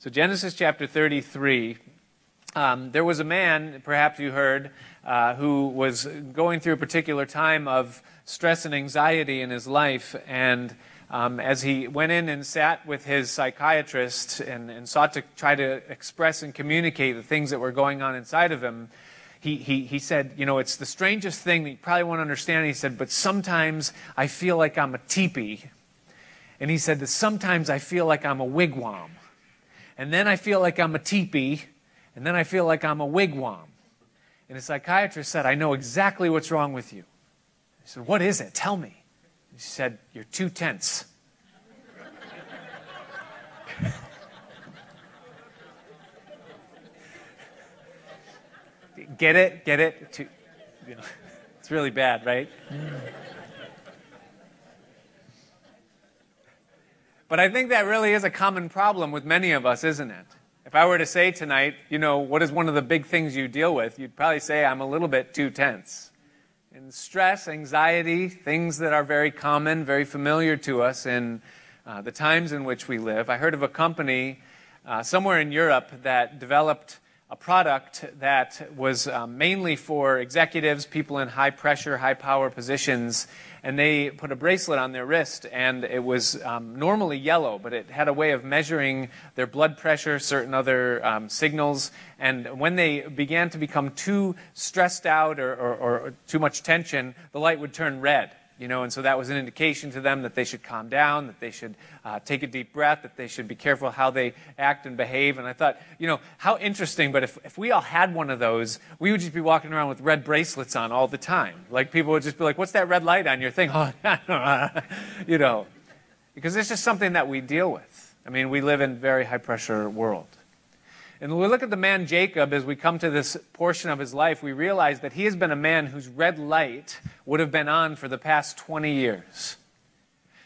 So, Genesis chapter 33, um, there was a man, perhaps you heard, uh, who was going through a particular time of stress and anxiety in his life. And um, as he went in and sat with his psychiatrist and, and sought to try to express and communicate the things that were going on inside of him, he, he, he said, You know, it's the strangest thing that you probably won't understand. He said, But sometimes I feel like I'm a teepee. And he said that sometimes I feel like I'm a wigwam. And then I feel like I'm a teepee, and then I feel like I'm a wigwam. And a psychiatrist said, I know exactly what's wrong with you. He said, What is it? Tell me. He said, You're too tense. Get it? Get it? Too, you know, it's really bad, right? Mm. But I think that really is a common problem with many of us, isn't it? If I were to say tonight, you know, what is one of the big things you deal with, you'd probably say, I'm a little bit too tense. And stress, anxiety, things that are very common, very familiar to us in uh, the times in which we live. I heard of a company uh, somewhere in Europe that developed a product that was um, mainly for executives, people in high pressure, high power positions, and they put a bracelet on their wrist, and it was um, normally yellow, but it had a way of measuring their blood pressure, certain other um, signals, and when they began to become too stressed out or, or, or too much tension, the light would turn red you know, and so that was an indication to them that they should calm down, that they should uh, take a deep breath, that they should be careful how they act and behave. And I thought, you know, how interesting, but if, if we all had one of those, we would just be walking around with red bracelets on all the time. Like people would just be like, what's that red light on your thing? Oh, you know, because it's just something that we deal with. I mean, we live in very high pressure world. And when we look at the man Jacob as we come to this portion of his life, we realize that he has been a man whose red light would have been on for the past 20 years.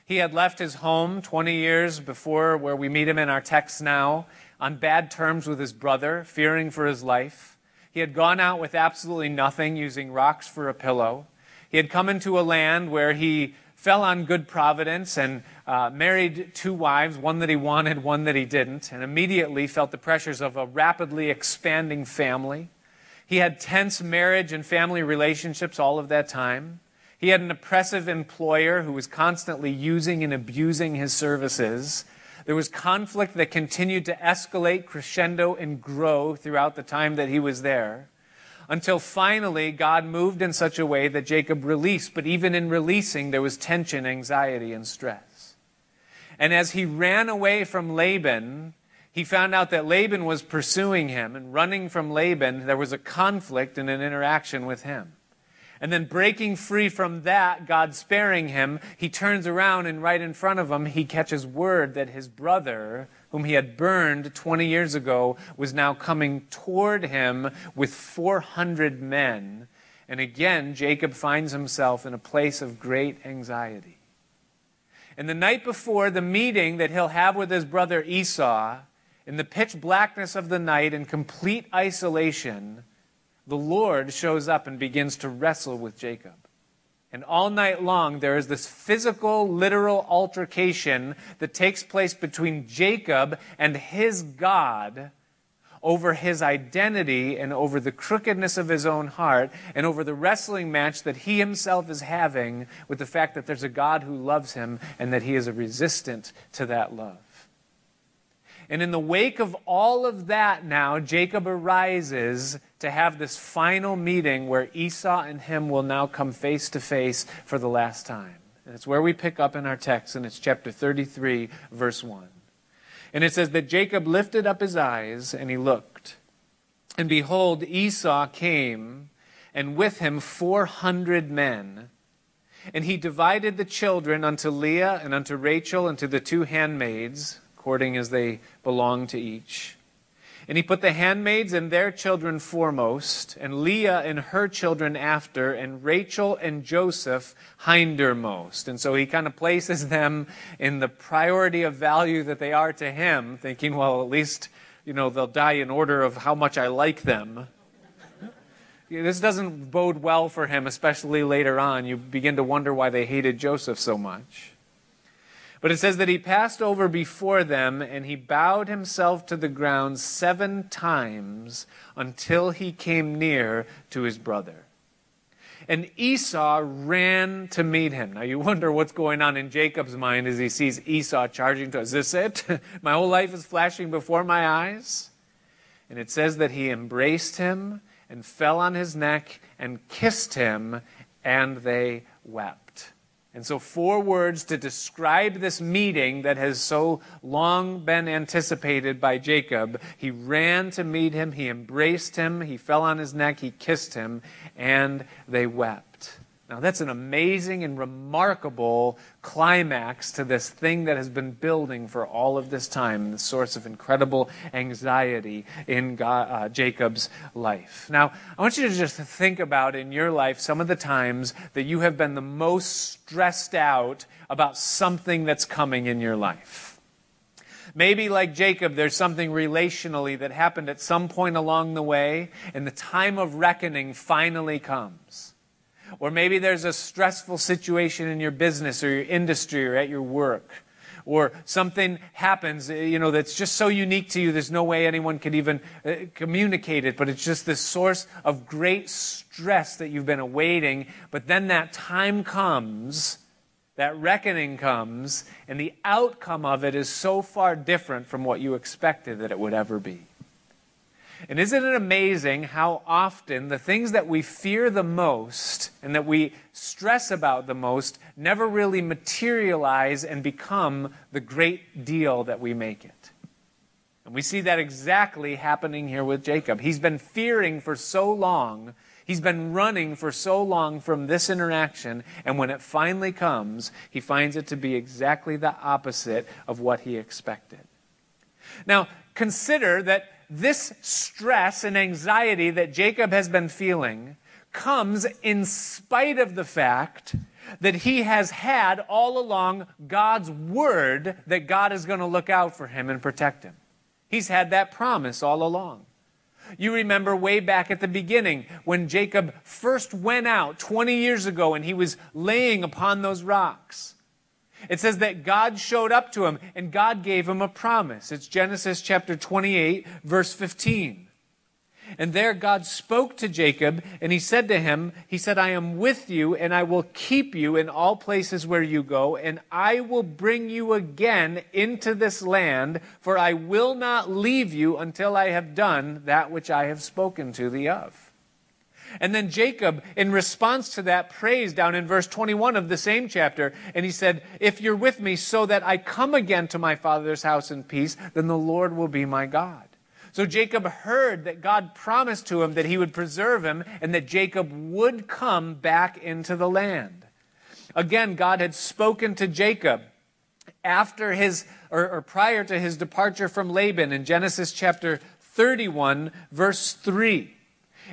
He had left his home 20 years before where we meet him in our text now, on bad terms with his brother, fearing for his life. He had gone out with absolutely nothing, using rocks for a pillow. He had come into a land where he fell on good providence and uh, married two wives, one that he wanted, one that he didn't, and immediately felt the pressures of a rapidly expanding family. He had tense marriage and family relationships all of that time. He had an oppressive employer who was constantly using and abusing his services. There was conflict that continued to escalate, crescendo, and grow throughout the time that he was there until finally God moved in such a way that Jacob released. But even in releasing, there was tension, anxiety, and stress. And as he ran away from Laban, he found out that Laban was pursuing him and running from Laban, there was a conflict and an interaction with him. And then breaking free from that, God sparing him, he turns around and right in front of him, he catches word that his brother whom he had burned 20 years ago, was now coming toward him with 400 men. And again, Jacob finds himself in a place of great anxiety. And the night before the meeting that he'll have with his brother Esau, in the pitch blackness of the night, in complete isolation, the Lord shows up and begins to wrestle with Jacob. And all night long, there is this physical, literal altercation that takes place between Jacob and his God over his identity and over the crookedness of his own heart and over the wrestling match that he himself is having with the fact that there's a God who loves him and that he is a resistant to that love. And in the wake of all of that, now Jacob arises to have this final meeting where Esau and him will now come face to face for the last time. And it's where we pick up in our text, and it's chapter 33, verse 1. And it says that Jacob lifted up his eyes and he looked. And behold, Esau came, and with him 400 men. And he divided the children unto Leah and unto Rachel and to the two handmaids according as they belong to each. And he put the handmaids and their children foremost, and Leah and her children after, and Rachel and Joseph hindermost. And so he kind of places them in the priority of value that they are to him, thinking, well, at least, you know, they'll die in order of how much I like them. This doesn't bode well for him, especially later on. You begin to wonder why they hated Joseph so much. But it says that he passed over before them and he bowed himself to the ground seven times until he came near to his brother. And Esau ran to meet him. Now you wonder what's going on in Jacob's mind as he sees Esau charging to us. Is this it? my whole life is flashing before my eyes. And it says that he embraced him and fell on his neck and kissed him, and they wept. And so, four words to describe this meeting that has so long been anticipated by Jacob. He ran to meet him, he embraced him, he fell on his neck, he kissed him, and they wept. Now, that's an amazing and remarkable climax to this thing that has been building for all of this time, the source of incredible anxiety in God, uh, Jacob's life. Now, I want you to just think about in your life some of the times that you have been the most stressed out about something that's coming in your life. Maybe, like Jacob, there's something relationally that happened at some point along the way, and the time of reckoning finally comes. Or maybe there's a stressful situation in your business or your industry or at your work. Or something happens, eh, you know, that's just so unique to you, there's no way anyone could even uh, communicate it, but it's just this source of great stress that you've been awaiting. But then that time comes, that reckoning comes, and the outcome of it is so far different from what you expected that it would ever be. And isn't it amazing how often the things that we fear the most and that we stress about the most never really materialize and become the great deal that we make it? And we see that exactly happening here with Jacob. He's been fearing for so long. He's been running for so long from this interaction, and when it finally comes, he finds it to be exactly the opposite of what he expected. Now, consider that this stress and anxiety that Jacob has been feeling comes in spite of the fact that he has had all along God's word that God is going to look out for him and protect him. He's had that promise all along. You remember way back at the beginning when Jacob first went out 20 years ago and he was laying upon those rocks. It says that God showed up to him and God gave him a promise. It's Genesis chapter 28, verse 15. And there God spoke to Jacob and he said to him, He said, I am with you and I will keep you in all places where you go, and I will bring you again into this land, for I will not leave you until I have done that which I have spoken to thee of. And then Jacob, in response to that, prays down in verse 21 of the same chapter. And he said, If you're with me so that I come again to my father's house in peace, then the Lord will be my God. So Jacob heard that God promised to him that he would preserve him and that Jacob would come back into the land. Again, God had spoken to Jacob after his, or, or prior to his departure from Laban in Genesis chapter 31, verse 3.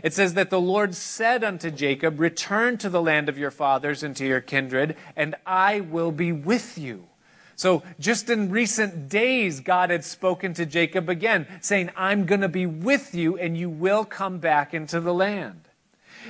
It says that the Lord said unto Jacob, Return to the land of your fathers and to your kindred, and I will be with you. So, just in recent days, God had spoken to Jacob again, saying, I'm going to be with you, and you will come back into the land.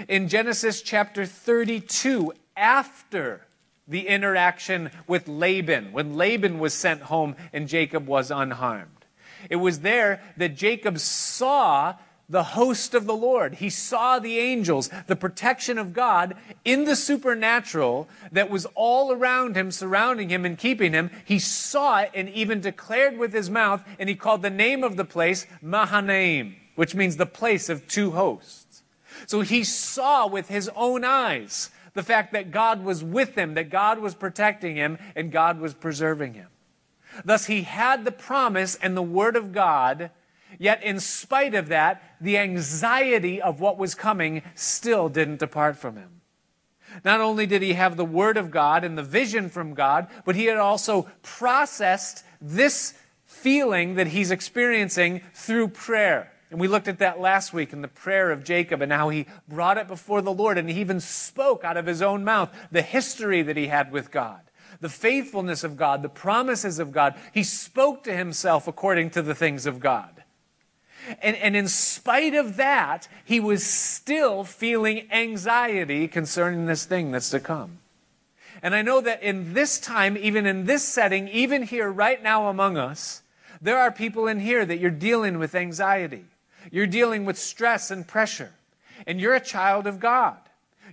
In Genesis chapter 32, after the interaction with Laban, when Laban was sent home and Jacob was unharmed, it was there that Jacob saw the host of the Lord. He saw the angels, the protection of God in the supernatural that was all around him, surrounding him and keeping him. He saw it and even declared with his mouth, and he called the name of the place Mahanaim, which means the place of two hosts. So he saw with his own eyes the fact that God was with him, that God was protecting him, and God was preserving him. Thus, he had the promise and the word of God Yet, in spite of that, the anxiety of what was coming still didn't depart from him. Not only did he have the Word of God and the vision from God, but he had also processed this feeling that he's experiencing through prayer. And we looked at that last week in the prayer of Jacob and how he brought it before the Lord and he even spoke out of his own mouth the history that he had with God, the faithfulness of God, the promises of God. He spoke to himself according to the things of God. And, and in spite of that, he was still feeling anxiety concerning this thing that's to come. And I know that in this time, even in this setting, even here right now among us, there are people in here that you're dealing with anxiety. You're dealing with stress and pressure. And you're a child of God.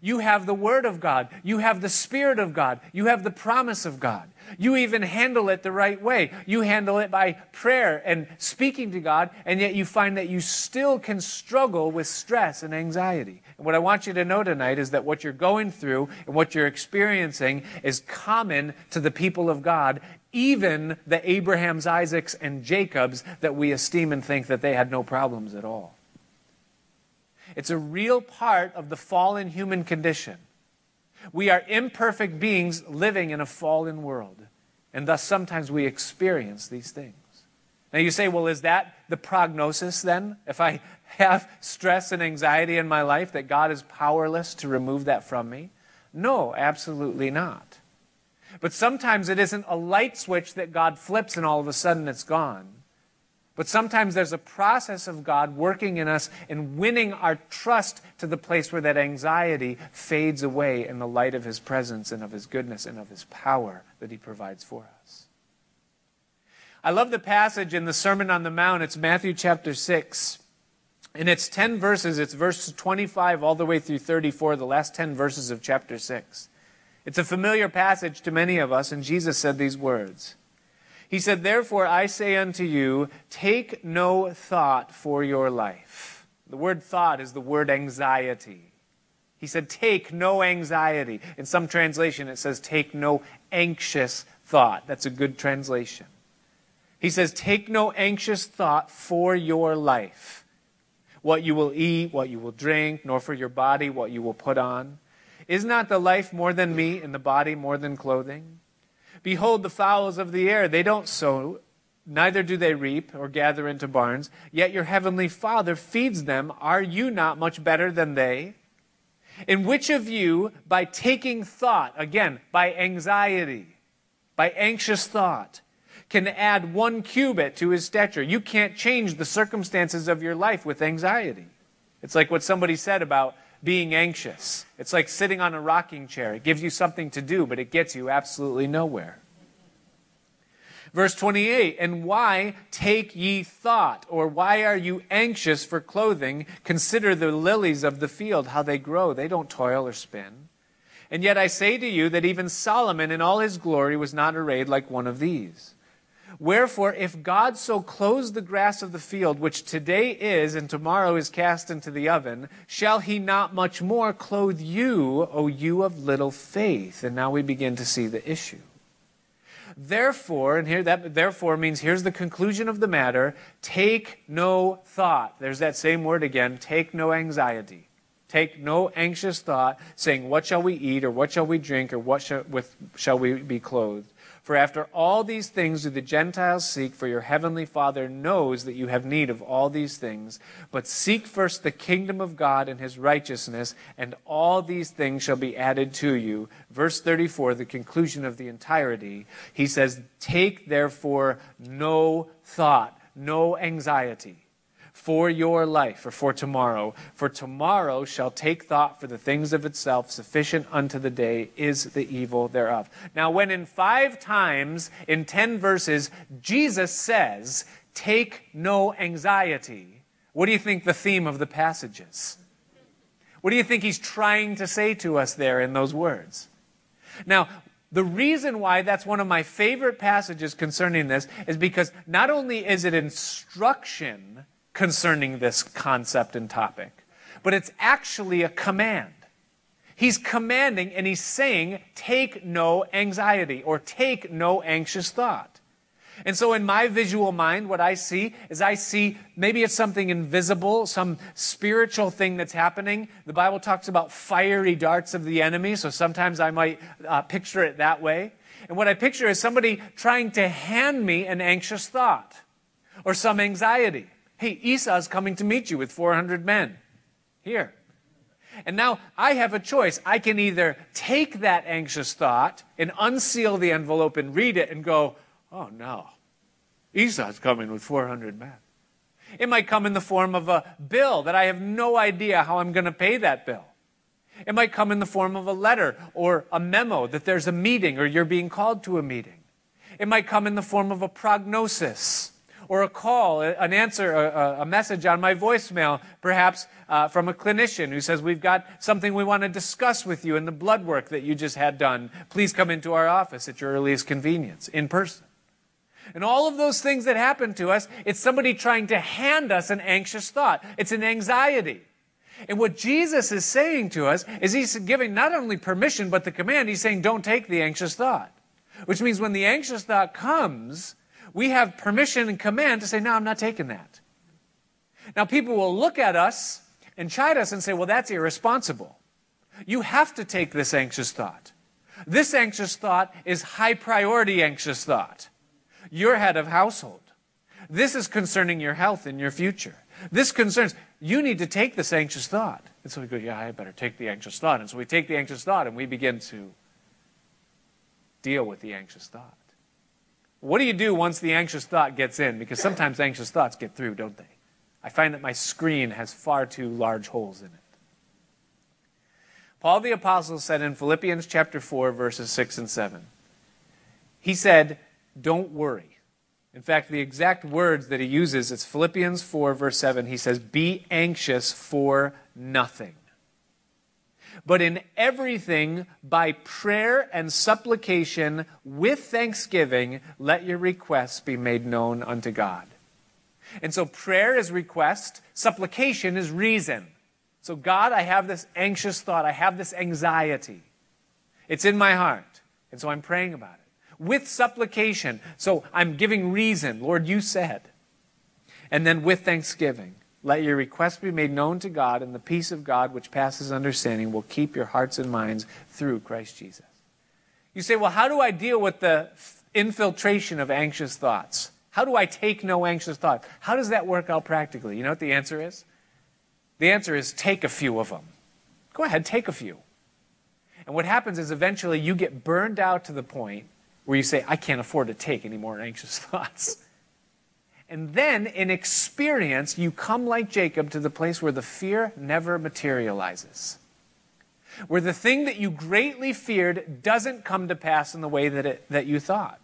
You have the Word of God. You have the Spirit of God. You have the promise of God. You even handle it the right way. You handle it by prayer and speaking to God, and yet you find that you still can struggle with stress and anxiety. And what I want you to know tonight is that what you're going through and what you're experiencing is common to the people of God, even the Abrahams, Isaacs, and Jacobs that we esteem and think that they had no problems at all. It's a real part of the fallen human condition. We are imperfect beings living in a fallen world, and thus sometimes we experience these things. Now you say, well, is that the prognosis then? If I have stress and anxiety in my life, that God is powerless to remove that from me? No, absolutely not. But sometimes it isn't a light switch that God flips and all of a sudden it's gone. But sometimes there's a process of God working in us and winning our trust to the place where that anxiety fades away in the light of His presence and of His goodness and of His power that He provides for us. I love the passage in the Sermon on the Mount. It's Matthew chapter 6. And it's 10 verses. It's verse 25 all the way through 34, the last 10 verses of chapter 6. It's a familiar passage to many of us, and Jesus said these words. He said, Therefore I say unto you, take no thought for your life. The word thought is the word anxiety. He said, Take no anxiety. In some translation, it says, Take no anxious thought. That's a good translation. He says, Take no anxious thought for your life. What you will eat, what you will drink, nor for your body, what you will put on. Is not the life more than meat, and the body more than clothing? Behold the fowls of the air, they don't sow, neither do they reap or gather into barns, yet your heavenly Father feeds them. Are you not much better than they? In which of you, by taking thought, again, by anxiety, by anxious thought, can add one cubit to his stature? You can't change the circumstances of your life with anxiety. It's like what somebody said about being anxious. It's like sitting on a rocking chair. It gives you something to do, but it gets you absolutely nowhere. Verse 28 And why take ye thought, or why are you anxious for clothing? Consider the lilies of the field, how they grow. They don't toil or spin. And yet I say to you that even Solomon in all his glory was not arrayed like one of these. Wherefore, if God so clothes the grass of the field, which today is and tomorrow is cast into the oven, shall he not much more clothe you, O you of little faith? And now we begin to see the issue. Therefore, and here that therefore means here's the conclusion of the matter take no thought. There's that same word again take no anxiety. Take no anxious thought, saying, What shall we eat, or what shall we drink, or what shall, with, shall we be clothed? For after all these things do the Gentiles seek, for your heavenly Father knows that you have need of all these things. But seek first the kingdom of God and his righteousness, and all these things shall be added to you. Verse 34, the conclusion of the entirety, he says, Take therefore no thought, no anxiety for your life or for tomorrow. For tomorrow shall take thought for the things of itself. Sufficient unto the day is the evil thereof. Now, when in five times in ten verses Jesus says, Take no anxiety, what do you think the theme of the passage is? What do you think he's trying to say to us there in those words? Now, the reason why that's one of my favorite passages concerning this is because not only is it instruction, concerning this concept and topic, but it's actually a command. He's commanding and he's saying, take no anxiety or take no anxious thought. And so, in my visual mind, what I see is I see maybe it's something invisible, some spiritual thing that's happening. The Bible talks about fiery darts of the enemy, so sometimes I might uh, picture it that way. And what I picture is somebody trying to hand me an anxious thought or some anxiety. Hey, Esau's coming to meet you with 400 men. Here. And now I have a choice. I can either take that anxious thought and unseal the envelope and read it and go, oh no, Esau's coming with 400 men. It might come in the form of a bill that I have no idea how I'm going to pay that bill. It might come in the form of a letter or a memo that there's a meeting or you're being called to a meeting. It might come in the form of a prognosis or a call, an answer, a, a message on my voicemail, perhaps uh, from a clinician who says, We've got something we want to discuss with you in the blood work that you just had done. Please come into our office at your earliest convenience in person. And all of those things that happen to us, it's somebody trying to hand us an anxious thought. It's an anxiety. And what Jesus is saying to us is he's giving not only permission, but the command. He's saying, don't take the anxious thought. Which means when the anxious thought comes, we have permission and command to say, no, I'm not taking that. Now, people will look at us and chide us and say, well, that's irresponsible. You have to take this anxious thought. This anxious thought is high priority anxious thought. You're head of household. This is concerning your health and your future. This concerns, you need to take this anxious thought. And so we go, yeah, I better take the anxious thought. And so we take the anxious thought and we begin to deal with the anxious thought. What do you do once the anxious thought gets in? Because sometimes anxious thoughts get through, don't they? I find that my screen has far too large holes in it. Paul the Apostle said in Philippians chapter 4, verses 6 and 7, he said, Don't worry. In fact, the exact words that he uses, it's Philippians 4, verse 7. He says, Be anxious for nothing. But in everything, by prayer and supplication with thanksgiving, let your requests be made known unto God. And so prayer is request, supplication is reason. So, God, I have this anxious thought, I have this anxiety. It's in my heart. And so I'm praying about it with supplication. So I'm giving reason. Lord, you said. And then with thanksgiving. Let your requests be made known to God, and the peace of God, which passes understanding, will keep your hearts and minds through Christ Jesus. You say, well, how do I deal with the infiltration of anxious thoughts? How do I take no anxious thoughts? How does that work out practically? You know what the answer is? The answer is take a few of them. Go ahead, take a few. And what happens is eventually you get burned out to the point where you say, I can't afford to take any more anxious thoughts. And then in experience, you come like Jacob to the place where the fear never materializes. Where the thing that you greatly feared doesn't come to pass in the way that, it, that you thought.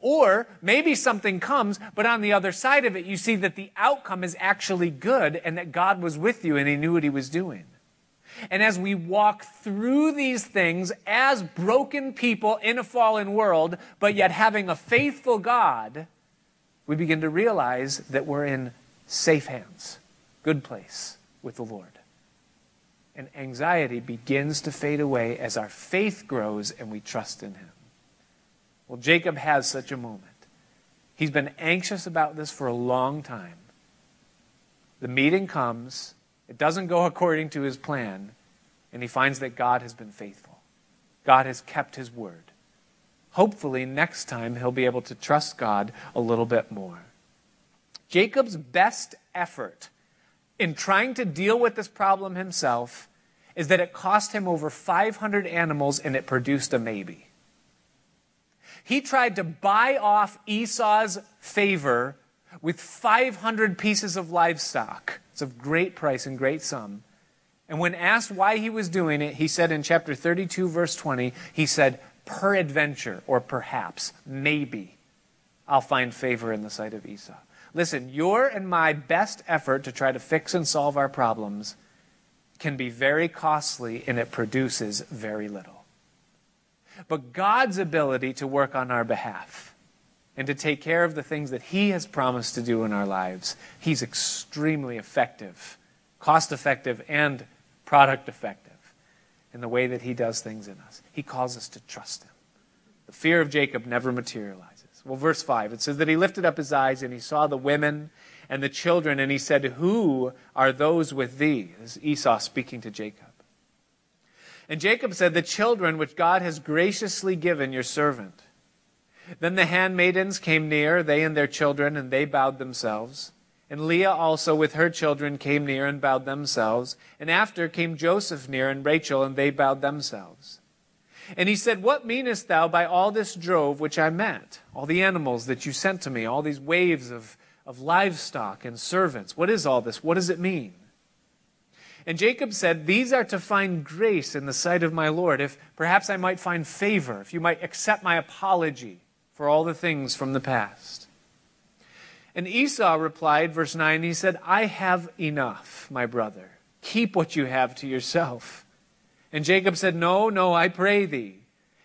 Or maybe something comes, but on the other side of it, you see that the outcome is actually good and that God was with you and He knew what He was doing. And as we walk through these things as broken people in a fallen world, but yet having a faithful God, we begin to realize that we're in safe hands, good place with the Lord. And anxiety begins to fade away as our faith grows and we trust in Him. Well, Jacob has such a moment. He's been anxious about this for a long time. The meeting comes it doesn't go according to his plan, and he finds that God has been faithful. God has kept his word. Hopefully, next time he'll be able to trust God a little bit more. Jacob's best effort in trying to deal with this problem himself is that it cost him over 500 animals and it produced a maybe. He tried to buy off Esau's favor with 500 pieces of livestock. It's of great price and great sum. And when asked why he was doing it, he said in chapter 32, verse 20, he said, Peradventure, or perhaps, maybe, I'll find favor in the sight of Esau. Listen, your and my best effort to try to fix and solve our problems can be very costly and it produces very little. But God's ability to work on our behalf, and to take care of the things that He has promised to do in our lives, He's extremely effective, cost effective, and product effective in the way that He does things in us. He calls us to trust Him. The fear of Jacob never materializes. Well, verse 5, it says that he lifted up his eyes and he saw the women and the children, and he said, Who are those with thee? This is Esau speaking to Jacob. And Jacob said, The children which God has graciously given your servant. Then the handmaidens came near, they and their children, and they bowed themselves. And Leah also with her children came near and bowed themselves. And after came Joseph near and Rachel, and they bowed themselves. And he said, What meanest thou by all this drove which I met? All the animals that you sent to me, all these waves of, of livestock and servants. What is all this? What does it mean? And Jacob said, These are to find grace in the sight of my Lord, if perhaps I might find favor, if you might accept my apology for all the things from the past. And Esau replied, verse 9, he said, I have enough, my brother. Keep what you have to yourself. And Jacob said, No, no, I pray thee.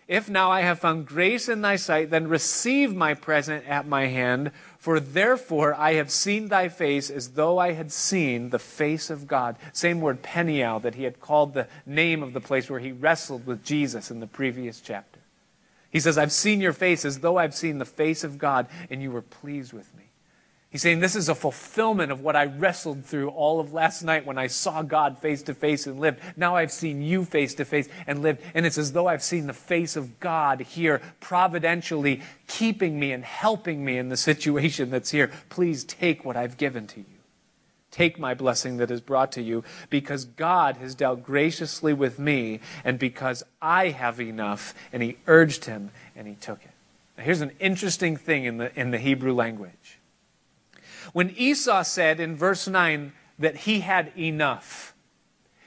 If now I have found grace in thy sight, then receive my present at my hand, for therefore I have seen thy face as though I had seen the face of God. Same word, Peniel, that he had called the name of the place where he wrestled with Jesus in the previous chapter. He says, I've seen your face as though I've seen the face of God, and you were pleased with me. He's saying this is a fulfillment of what I wrestled through all of last night when I saw God face to face and lived. Now I've seen you face to face and lived. And it's as though I've seen the face of God here, providentially keeping me and helping me in the situation that's here. Please take what I've given to you. Take my blessing that is brought to you because God has dealt graciously with me and because I have enough. And he urged him and he took it. Now, here's an interesting thing in the, in the Hebrew language. When Esau said in verse 9 that he had enough,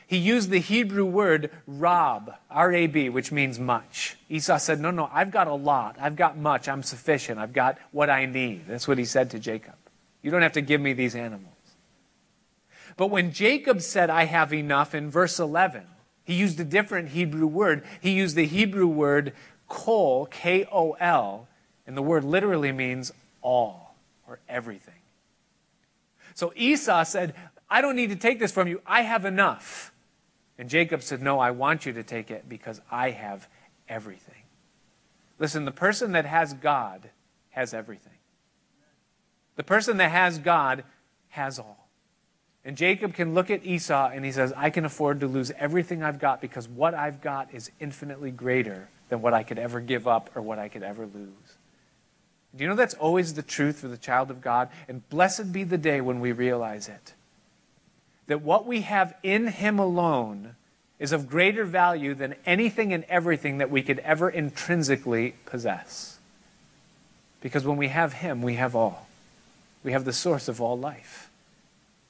he used the Hebrew word rab, R A B, which means much. Esau said, No, no, I've got a lot. I've got much. I'm sufficient. I've got what I need. That's what he said to Jacob. You don't have to give me these animals. But when Jacob said, I have enough, in verse 11, he used a different Hebrew word. He used the Hebrew word kol, K O L, and the word literally means all or everything. So Esau said, I don't need to take this from you. I have enough. And Jacob said, No, I want you to take it because I have everything. Listen, the person that has God has everything. The person that has God has all. And Jacob can look at Esau and he says, I can afford to lose everything I've got because what I've got is infinitely greater than what I could ever give up or what I could ever lose. Do you know that's always the truth for the child of God? And blessed be the day when we realize it. That what we have in Him alone is of greater value than anything and everything that we could ever intrinsically possess. Because when we have Him, we have all. We have the source of all life.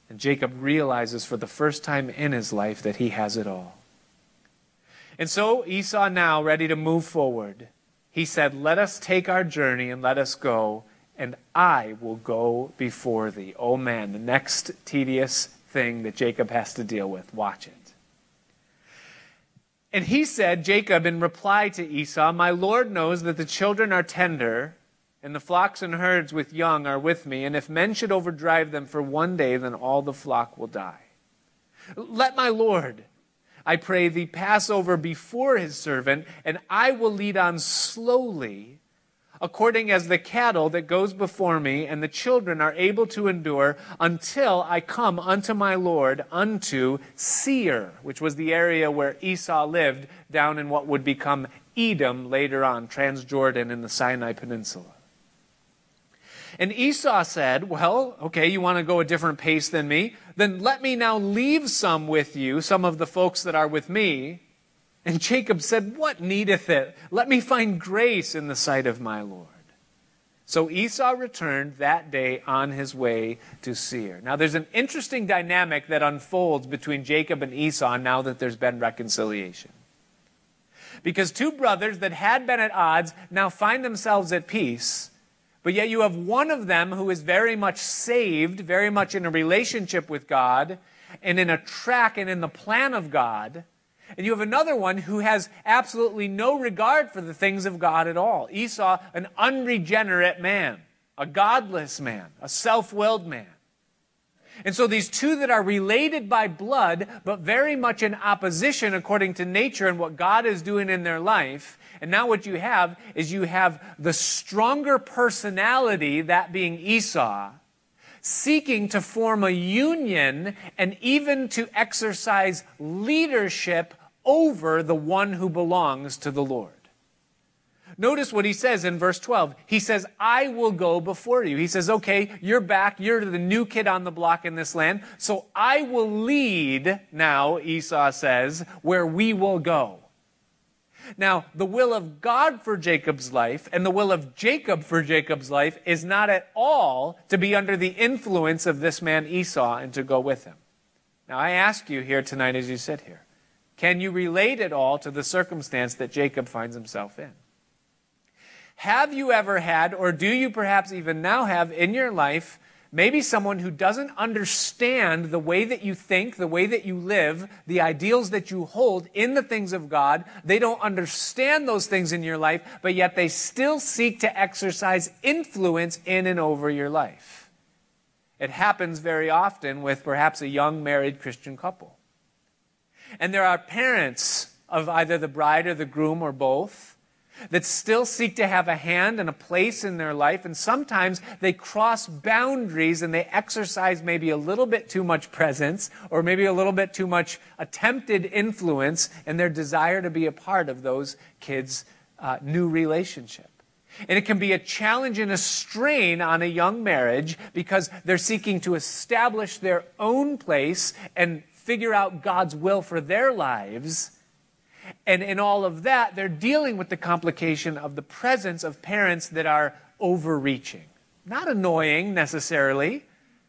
And Jacob realizes for the first time in his life that he has it all. And so Esau, now ready to move forward, he said, Let us take our journey and let us go, and I will go before thee. Oh man, the next tedious thing that Jacob has to deal with. Watch it. And he said, Jacob, in reply to Esau, My Lord knows that the children are tender, and the flocks and herds with young are with me, and if men should overdrive them for one day, then all the flock will die. Let my Lord I pray thee, pass over before his servant, and I will lead on slowly, according as the cattle that goes before me, and the children are able to endure, until I come unto my Lord, unto Seir, which was the area where Esau lived, down in what would become Edom later on, Transjordan in the Sinai Peninsula. And Esau said, Well, okay, you want to go a different pace than me? Then let me now leave some with you, some of the folks that are with me. And Jacob said, What needeth it? Let me find grace in the sight of my Lord. So Esau returned that day on his way to Seir. Now, there's an interesting dynamic that unfolds between Jacob and Esau now that there's been reconciliation. Because two brothers that had been at odds now find themselves at peace but yet you have one of them who is very much saved, very much in a relationship with God, and in a track and in the plan of God. And you have another one who has absolutely no regard for the things of God at all. Esau, an unregenerate man, a godless man, a self willed man. And so these two that are related by blood, but very much in opposition according to nature and what God is doing in their life. And now what you have is you have the stronger personality, that being Esau, seeking to form a union and even to exercise leadership over the one who belongs to the Lord. Notice what he says in verse 12. He says, I will go before you. He says, okay, you're back. You're the new kid on the block in this land. So I will lead now, Esau says, where we will go. Now, the will of God for Jacob's life and the will of Jacob for Jacob's life is not at all to be under the influence of this man Esau and to go with him. Now, I ask you here tonight as you sit here can you relate at all to the circumstance that Jacob finds himself in? Have you ever had, or do you perhaps even now have in your life, maybe someone who doesn't understand the way that you think, the way that you live, the ideals that you hold in the things of God? They don't understand those things in your life, but yet they still seek to exercise influence in and over your life. It happens very often with perhaps a young married Christian couple. And there are parents of either the bride or the groom or both that still seek to have a hand and a place in their life. And sometimes they cross boundaries and they exercise maybe a little bit too much presence or maybe a little bit too much attempted influence in their desire to be a part of those kids' uh, new relationship. And it can be a challenge and a strain on a young marriage because they're seeking to establish their own place and figure out God's will for their lives. And in all of that, they're dealing with the complication of the presence of parents that are overreaching. Not annoying necessarily,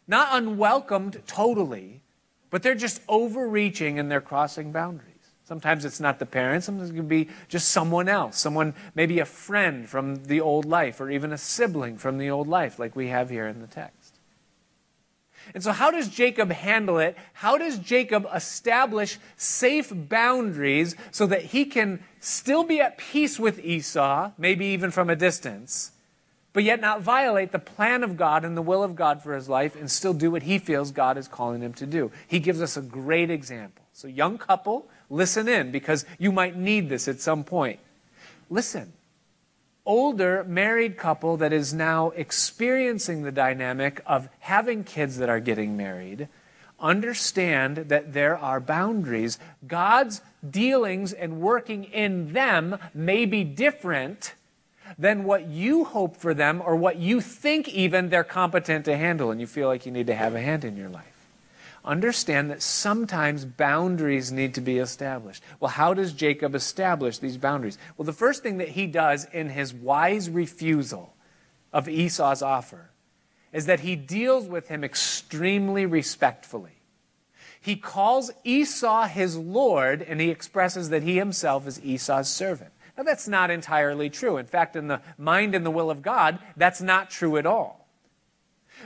not unwelcomed totally, but they're just overreaching and they're crossing boundaries. Sometimes it's not the parents, sometimes it can be just someone else, someone, maybe a friend from the old life, or even a sibling from the old life, like we have here in the text. And so, how does Jacob handle it? How does Jacob establish safe boundaries so that he can still be at peace with Esau, maybe even from a distance, but yet not violate the plan of God and the will of God for his life and still do what he feels God is calling him to do? He gives us a great example. So, young couple, listen in because you might need this at some point. Listen older married couple that is now experiencing the dynamic of having kids that are getting married understand that there are boundaries. God's dealings and working in them may be different than what you hope for them or what you think even they're competent to handle, and you feel like you need to have a hand in your life understand that sometimes boundaries need to be established. Well, how does Jacob establish these boundaries? Well, the first thing that he does in his wise refusal of Esau's offer is that he deals with him extremely respectfully. He calls Esau his Lord, and he expresses that he himself is Esau's servant. Now, that's not entirely true. In fact, in the mind and the will of God, that's not true at all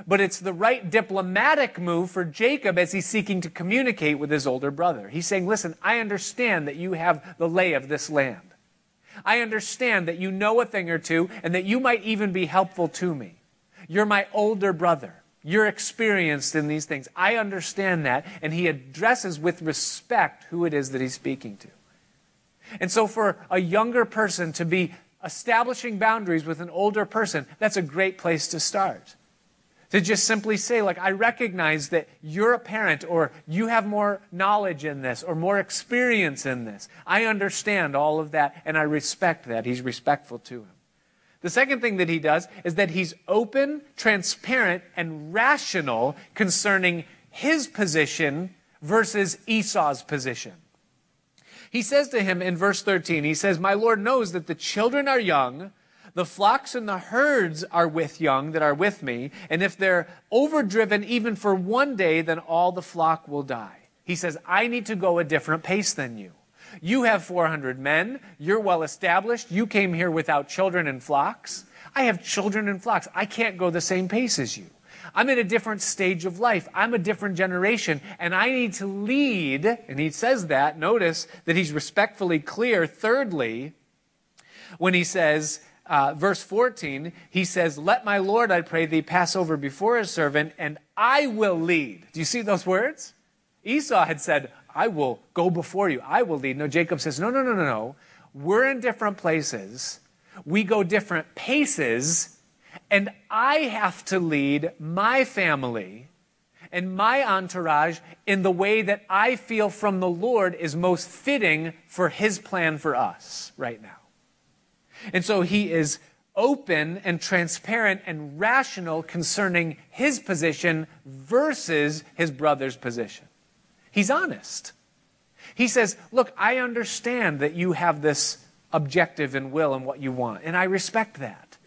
but it's the right diplomatic move for Jacob as he's seeking to communicate with his older brother. He's saying, Listen, I understand that you have the lay of this land. I understand that you know a thing or two and that you might even be helpful to me. You're my older brother. You're experienced in these things. I understand that. And he addresses with respect who it is that he's speaking to. And so, for a younger person to be establishing boundaries with an older person, that's a great place to start. To just simply say, like, I recognize that you're a parent or you have more knowledge in this or more experience in this. I understand all of that and I respect that. He's respectful to him. The second thing that he does is that he's open, transparent, and rational concerning his position versus Esau's position. He says to him in verse 13, he says, My Lord knows that the children are young the flocks and the herds are with young that are with me, and if they're overdriven even for one day, then all the flock will die. He says, I need to go a different pace than you. You have 400 men. You're well established. You came here without children and flocks. I have children and flocks. I can't go the same pace as you. I'm in a different stage of life. I'm a different generation, and I need to lead. And he says that. Notice that he's respectfully clear. Thirdly, when he says, uh, verse 14, he says, Let my Lord, I pray thee, pass over before his servant, and I will lead. Do you see those words? Esau had said, I will go before you. I will lead. No, Jacob says, No, no, no, no, no. We're in different places. We go different paces, and I have to lead my family and my entourage in the way that I feel from the Lord is most fitting for his plan for us right now. And so he is open and transparent and rational concerning his position versus his brother's position. He's honest. He says, Look, I understand that you have this objective and will and what you want, and I respect that.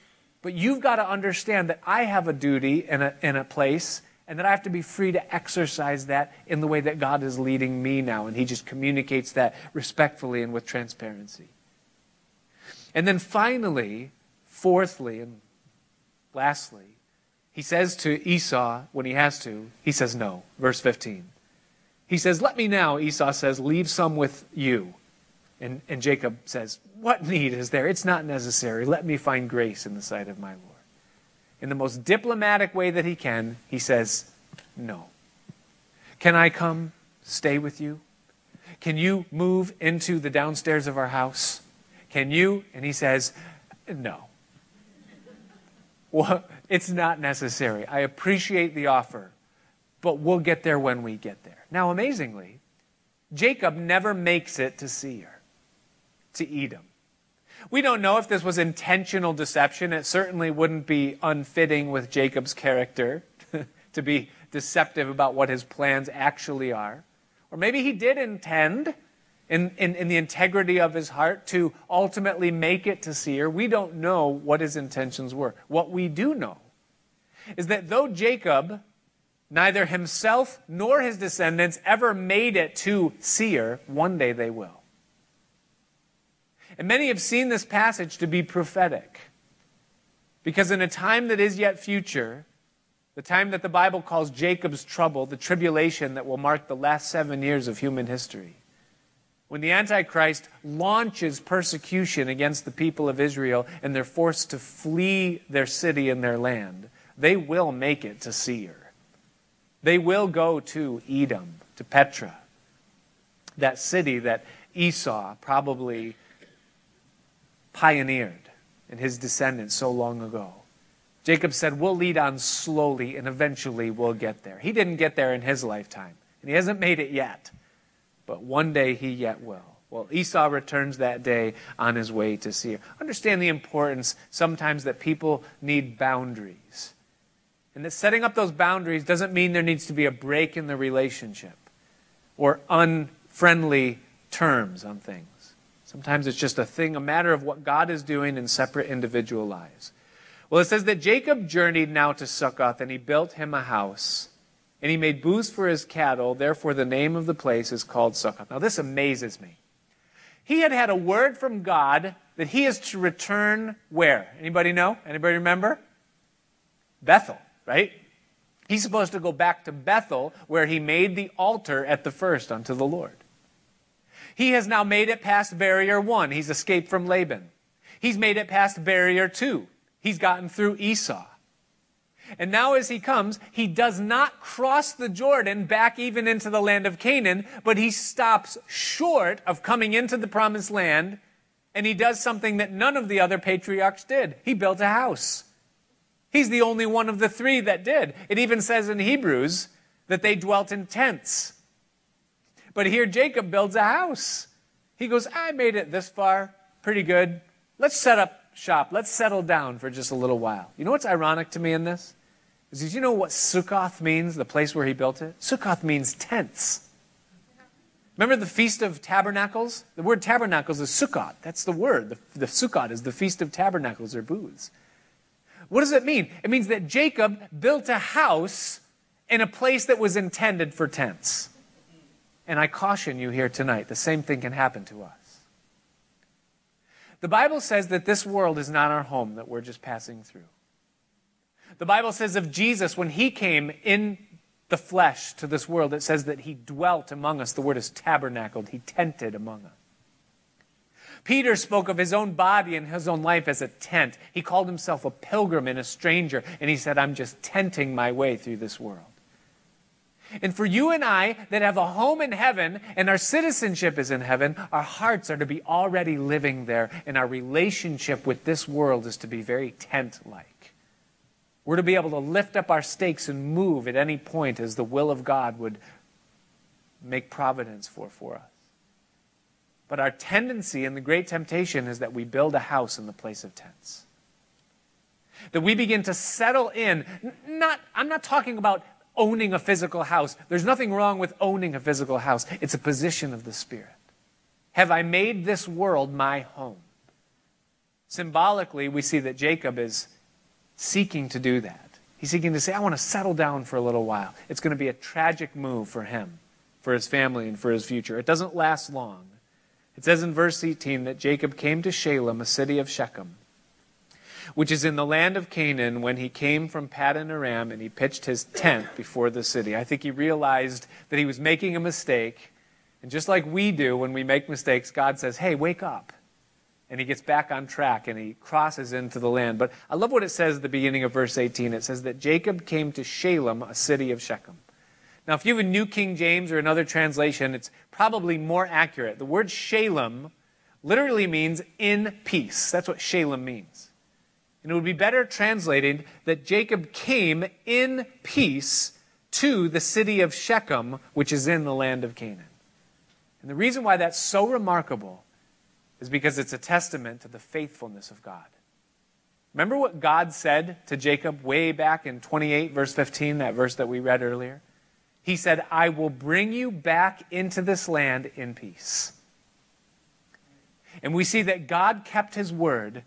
But you've got to understand that I have a duty and a, and a place and that I have to be free to exercise that in the way that God is leading me now. And he just communicates that respectfully and with transparency. And then finally, fourthly, and lastly, he says to Esau when he has to, he says no. Verse 15. He says, Let me now, Esau says, leave some with you. And, and Jacob says, What need is there? It's not necessary. Let me find grace in the sight of my Lord. In the most diplomatic way that he can, he says, No. Can I come stay with you? Can you move into the downstairs of our house? Can you? And he says, No. Well, it's not necessary. I appreciate the offer, but we'll get there when we get there. Now, amazingly, Jacob never makes it to Seir, to Edom. We don't know if this was intentional deception. It certainly wouldn't be unfitting with Jacob's character to be deceptive about what his plans actually are. Or maybe he did intend, in, in, in, the integrity of his heart, to ultimately make it to Seir. We don't know what his intentions were. What we do know is that though Jacob, neither himself nor his descendants ever made it to Seir, one day they will. And many have seen this passage to be prophetic. Because in a time that is yet future, the time that the Bible calls Jacob's trouble, the tribulation that will mark the last seven years of human history, when the Antichrist launches persecution against the people of Israel and they're forced to flee their city and their land, they will make it to Seir. They will go to Edom, to Petra, that city that Esau probably pioneered and his descendants so long ago. Jacob said, We'll lead on slowly and eventually we'll get there. He didn't get there in his lifetime, and he hasn't made it yet, but one day he yet will. Well, Esau returns that day on his way to Seir. Understand the importance sometimes that people need boundaries. And that setting up those boundaries doesn't mean there needs to be a break in the relationship or unfriendly terms on things. Sometimes it's just a thing, a matter of what God is doing in separate individual lives. Well, it says that Jacob journeyed now to Succoth, and he built him a house, and he made booths for his cattle. Therefore, the name of the place is called Succoth. Now, this amazes me. He had had a word from God that he is to return where? Anybody know? Anybody remember? Bethel right? He's supposed to go back to Bethel, where he made the altar at the first unto the Lord. He has now made it past barrier one. He's escaped from Laban. He's made it past barrier two. He's gotten through Esau. And now, as he comes, he does not cross the Jordan back even into the land of Canaan, but he stops short of coming into the promised land, and he does something that none of the other patriarchs did. He built a house. He's the only one of the three that did. It even says in Hebrews that they dwelt in tents. But here Jacob builds a house. He goes, I made it this far. Pretty good. Let's set up shop. Let's settle down for just a little while. You know what's ironic to me in this? Did you know what Sukkoth means, the place where he built it? Sukkoth means tents. Remember the Feast of Tabernacles? The word tabernacles is Sukkot. That's the word. The, the Sukkot is the Feast of Tabernacles or booths. What does it mean? It means that Jacob built a house in a place that was intended for tents. And I caution you here tonight, the same thing can happen to us. The Bible says that this world is not our home, that we're just passing through. The Bible says of Jesus, when he came in the flesh to this world, it says that he dwelt among us. The word is tabernacled, he tented among us. Peter spoke of his own body and his own life as a tent. He called himself a pilgrim and a stranger, and he said, I'm just tenting my way through this world. And for you and I that have a home in heaven and our citizenship is in heaven, our hearts are to be already living there, and our relationship with this world is to be very tent like. We're to be able to lift up our stakes and move at any point as the will of God would make providence for for us. But our tendency and the great temptation is that we build a house in the place of tents. That we begin to settle in. Not, I'm not talking about owning a physical house. There's nothing wrong with owning a physical house, it's a position of the Spirit. Have I made this world my home? Symbolically, we see that Jacob is seeking to do that. He's seeking to say, I want to settle down for a little while. It's going to be a tragic move for him, for his family, and for his future. It doesn't last long. It says in verse 18 that Jacob came to Shalem, a city of Shechem, which is in the land of Canaan, when he came from Paddan Aram and he pitched his tent before the city. I think he realized that he was making a mistake. And just like we do when we make mistakes, God says, Hey, wake up and he gets back on track and he crosses into the land. But I love what it says at the beginning of verse 18. It says that Jacob came to Shalem, a city of Shechem. Now, if you have a New King James or another translation, it's probably more accurate. The word Shalem literally means in peace. That's what Shalem means. And it would be better translated that Jacob came in peace to the city of Shechem, which is in the land of Canaan. And the reason why that's so remarkable is because it's a testament to the faithfulness of God. Remember what God said to Jacob way back in 28, verse 15, that verse that we read earlier? He said, I will bring you back into this land in peace. And we see that God kept his word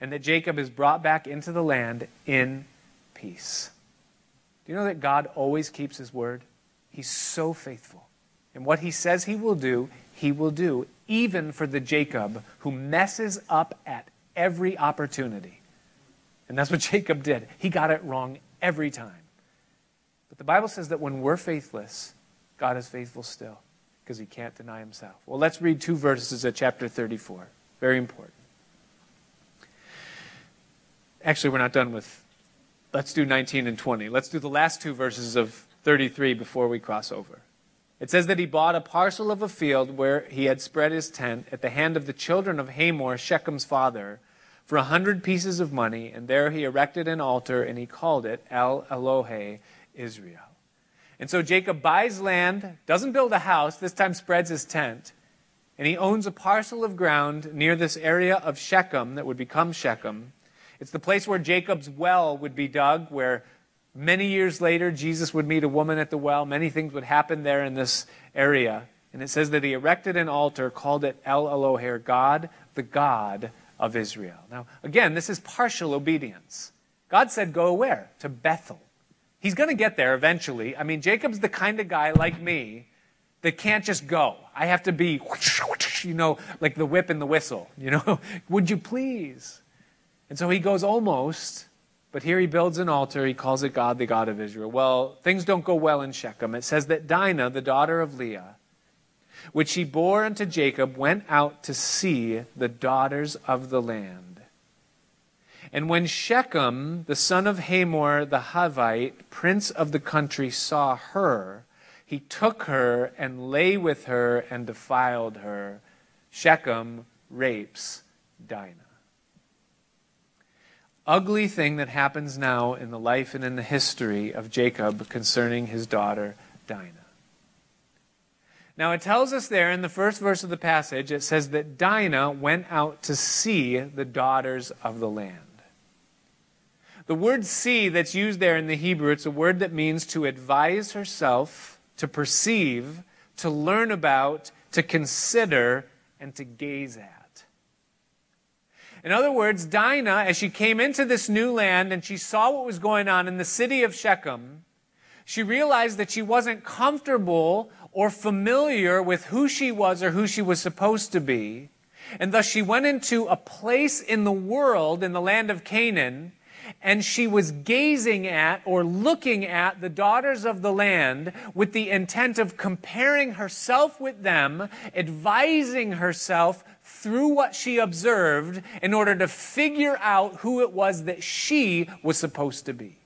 and that Jacob is brought back into the land in peace. Do you know that God always keeps his word? He's so faithful. And what he says he will do, he will do, even for the Jacob who messes up at every opportunity. And that's what Jacob did. He got it wrong every time. But the Bible says that when we're faithless, God is faithful still because he can't deny himself. Well, let's read two verses of chapter 34. Very important. Actually, we're not done with. Let's do 19 and 20. Let's do the last two verses of 33 before we cross over. It says that he bought a parcel of a field where he had spread his tent at the hand of the children of Hamor, Shechem's father, for a hundred pieces of money, and there he erected an altar, and he called it El Elohe Israel. And so Jacob buys land, doesn't build a house, this time spreads his tent, and he owns a parcel of ground near this area of Shechem that would become Shechem. It's the place where Jacob's well would be dug, where Many years later, Jesus would meet a woman at the well. Many things would happen there in this area. And it says that he erected an altar, called it El Elohe, God, the God of Israel. Now, again, this is partial obedience. God said, Go where? To Bethel. He's going to get there eventually. I mean, Jacob's the kind of guy like me that can't just go. I have to be, you know, like the whip and the whistle, you know, would you please? And so he goes almost but here he builds an altar. He calls it God, the God of Israel. Well, things don't go well in Shechem. It says that Dinah, the daughter of Leah, which she bore unto Jacob, went out to see the daughters of the land. And when Shechem, the son of Hamor the Hivite, prince of the country, saw her, he took her and lay with her and defiled her. Shechem rapes Dinah ugly thing that happens now in the life and in the history of Jacob concerning his daughter Dinah. Now, it tells us there in the first verse of the passage, it says that Dinah went out to see the daughters of the land. The word see that's used there in the Hebrew, it's a word that means to advise herself, to perceive, to learn about, to consider, and to gaze at. In other words, Dinah, as she came into this new land and she saw what was going on in the city of Shechem, she realized that she wasn't comfortable or familiar with who she was or who she was supposed to be. And thus she went into a place in the world, in the land of Canaan, and she was gazing at or looking at the daughters of the land with the intent of comparing herself with them, advising herself through what she observed in order to figure out who it was that she was supposed to be.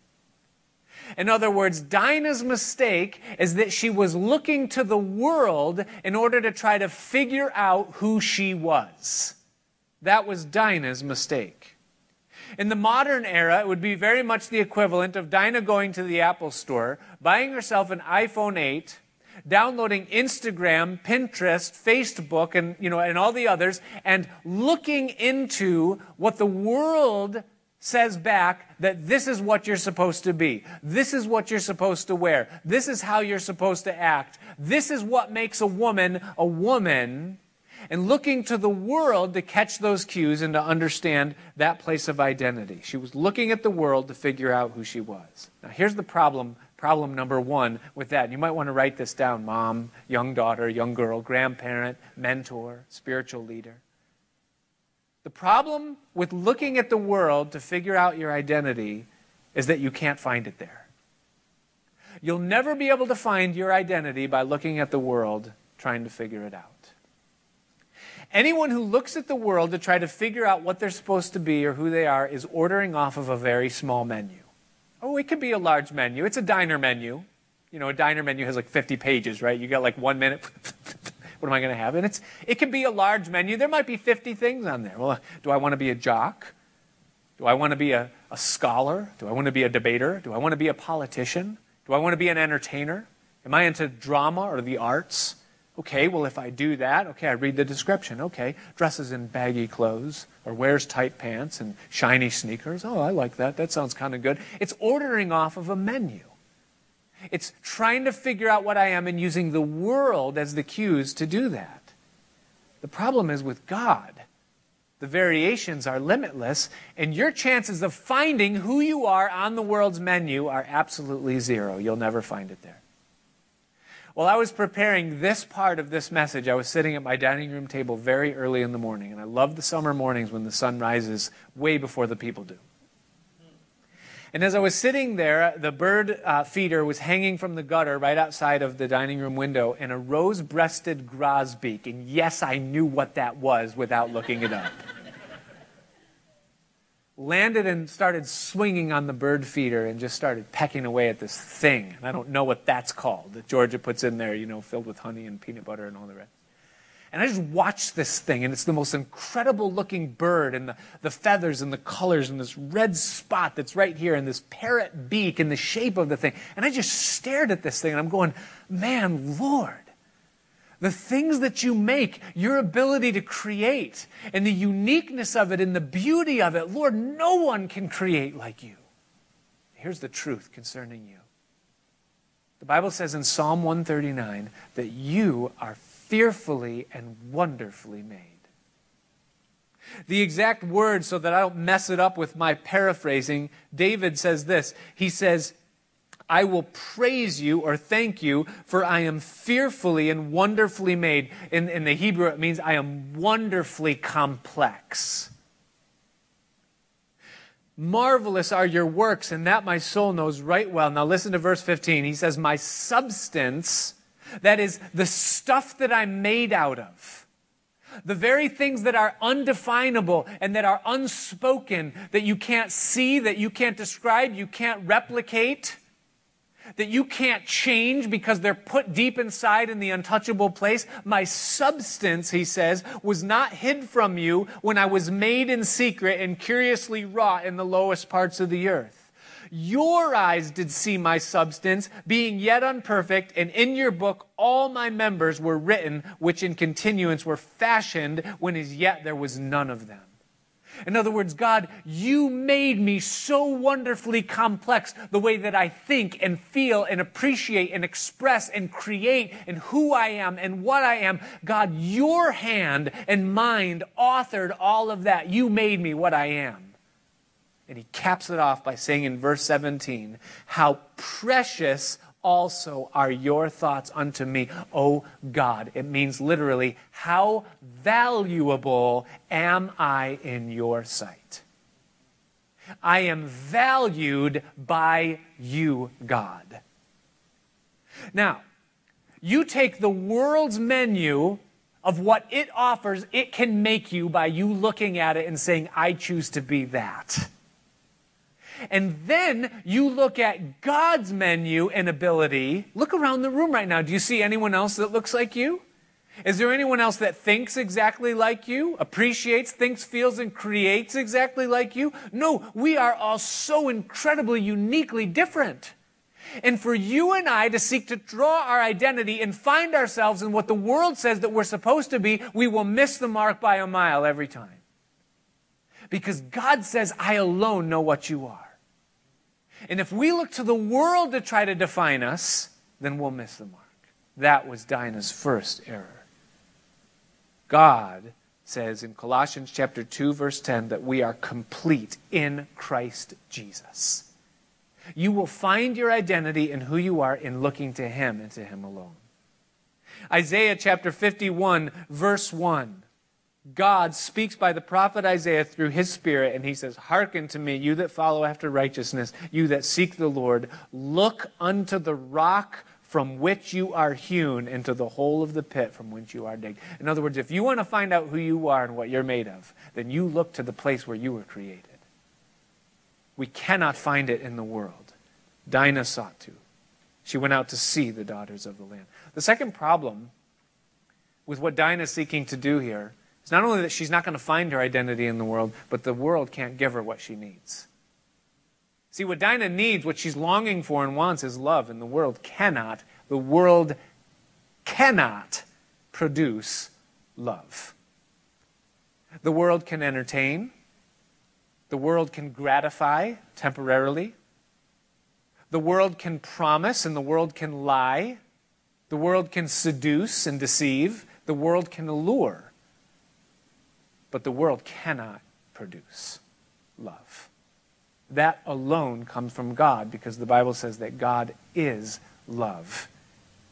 In other words, Dinah's mistake is that she was looking to the world in order to try to figure out who she was. That was Dinah's mistake. In the modern era, it would be very much the equivalent of Dinah going to the Apple store, buying herself an iPhone 8, downloading Instagram, Pinterest, Facebook, and, you know, and all the others, and looking into what the world says back that this is what you're supposed to be. This is what you're supposed to wear. This is how you're supposed to act. This is what makes a woman a woman. and looking to the world to catch those cues and to understand that place of identity. She was looking at the world to figure out who she was. Now, here's the problem problem number one with that. You might want to write this down mom, young daughter, young girl, grandparent, mentor, spiritual leader. The problem with looking at the world to figure out your identity is that you can't find it there. You'll never be able to find your identity by looking at the world trying to figure it out. Anyone who looks at the world to try to figure out what they're supposed to be or who they are is ordering off of a very small menu. Oh, it could be a large menu. It's a diner menu. You know, a diner menu has like 50 pages, right? You got like one minute. what am I going to have? And it's, it can be a large menu. There might be 50 things on there. Well, do I want to be a jock? Do I want to be a, a scholar? Do I want to be a debater? Do I want to be a politician? Do I want to be an entertainer? Am I into drama or the arts? Okay, well, if I do that, okay, I read the description. Okay, dresses in baggy clothes or wears tight pants and shiny sneakers. Oh, I like that. That sounds kind of good. It's ordering off of a menu. It's trying to figure out what I am and using the world as the cues to do that. The problem is with God, the variations are limitless, and your chances of finding who you are on the world's menu are absolutely zero. You'll never find it there. While I was preparing this part of this message, I was sitting at my dining room table very early in the morning, and I love the summer mornings when the sun rises way before the people do. And as I was sitting there, the bird uh, feeder was hanging from the gutter right outside of the dining room window, and a rose breasted grosbeak. And yes, I knew what that was without looking it up landed and started swinging on the bird feeder and just started pecking away at this thing. And I don't know what that's called that Georgia puts in there, you know, filled with honey and peanut butter and all the rest. And I just watched this thing, and it's the most incredible looking bird, and the, the feathers and the colors, and this red spot that's right here, and this parrot beak, and the shape of the thing. And I just stared at this thing, and I'm going, man, Lord, the things that you make, your ability to create, and the uniqueness of it and the beauty of it. Lord, no one can create like you. Here's the truth concerning you. The Bible says in Psalm 139 that you are fearfully and wonderfully made. The exact words, so that I don't mess it up with my paraphrasing, David says this. He says, I will praise you or thank you, for I am fearfully and wonderfully made. In, in the Hebrew, it means I am wonderfully complex. Marvelous are your works, and that my soul knows right well. Now listen to verse 15. He says, My substance, that is the stuff that I'm made out of, the very things that are undefinable and that are unspoken, that you can't see, that you can't describe, you can't replicate that you can't change because they're put deep inside in the untouchable place. My substance, he says, was not hid from you when I was made in secret and curiously wrought in the lowest parts of the earth. Your eyes did see my substance, being yet unperfect, and in your book all my members were written, which in continuance were fashioned when as yet there was none of them. In other words, God, you made me so wonderfully complex the way that I think and feel and appreciate and express and create and who I am and what I am. God, your hand and mind authored all of that. You made me what I am. And he caps it off by saying in verse 17, How precious also are your thoughts unto me, O God. It means literally, how valuable am I in your sight? I am valued by you, God. Now, you take the world's menu of what it offers, it can make you by you looking at it and saying, I choose to be that. And then you look at God's menu and ability. Look around the room right now. Do you see anyone else that looks like you? Is there anyone else that thinks exactly like you, appreciates, thinks, feels, and creates exactly like you? No, we are all so incredibly uniquely different. And for you and I to seek to draw our identity and find ourselves in what the world says that we're supposed to be, we will miss the mark by a mile every time. Because God says, I alone know what you are. And if we look to the world to try to define us, then we'll miss the mark. That was Dinah's first error. God says in Colossians chapter 2 verse 10 that we are complete in Christ Jesus. You will find your identity in who you are in looking to him and to him alone. Isaiah chapter 51 verse 1 God speaks by the prophet Isaiah through his spirit, and he says, Hearken to me, you that follow after righteousness, you that seek the Lord. Look unto the rock from which you are hewn, into the hole of the pit from which you are digged. In other words, if you want to find out who you are and what you're made of, then you look to the place where you were created. We cannot find it in the world. Dinah sought to. She went out to see the daughters of the land. The second problem with what Dinah is seeking to do here it's not only that she's not going to find her identity in the world, but the world can't give her what she needs. See, what Dinah needs, what she's longing for and wants is love, and the world cannot, the world cannot produce love. The world can entertain, the world can gratify temporarily, the world can promise, and the world can lie, the world can seduce and deceive, the world can allure. But the world cannot produce love. That alone comes from God because the Bible says that God is love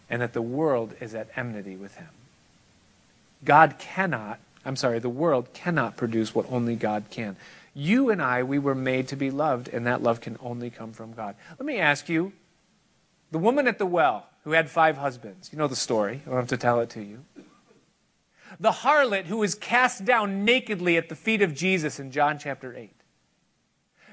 and that the world is at enmity with him. God cannot, I'm sorry, the world cannot produce what only God can. You and I, we were made to be loved, and that love can only come from God. Let me ask you the woman at the well who had five husbands, you know the story, I don't have to tell it to you the harlot who was cast down nakedly at the feet of Jesus in John chapter 8.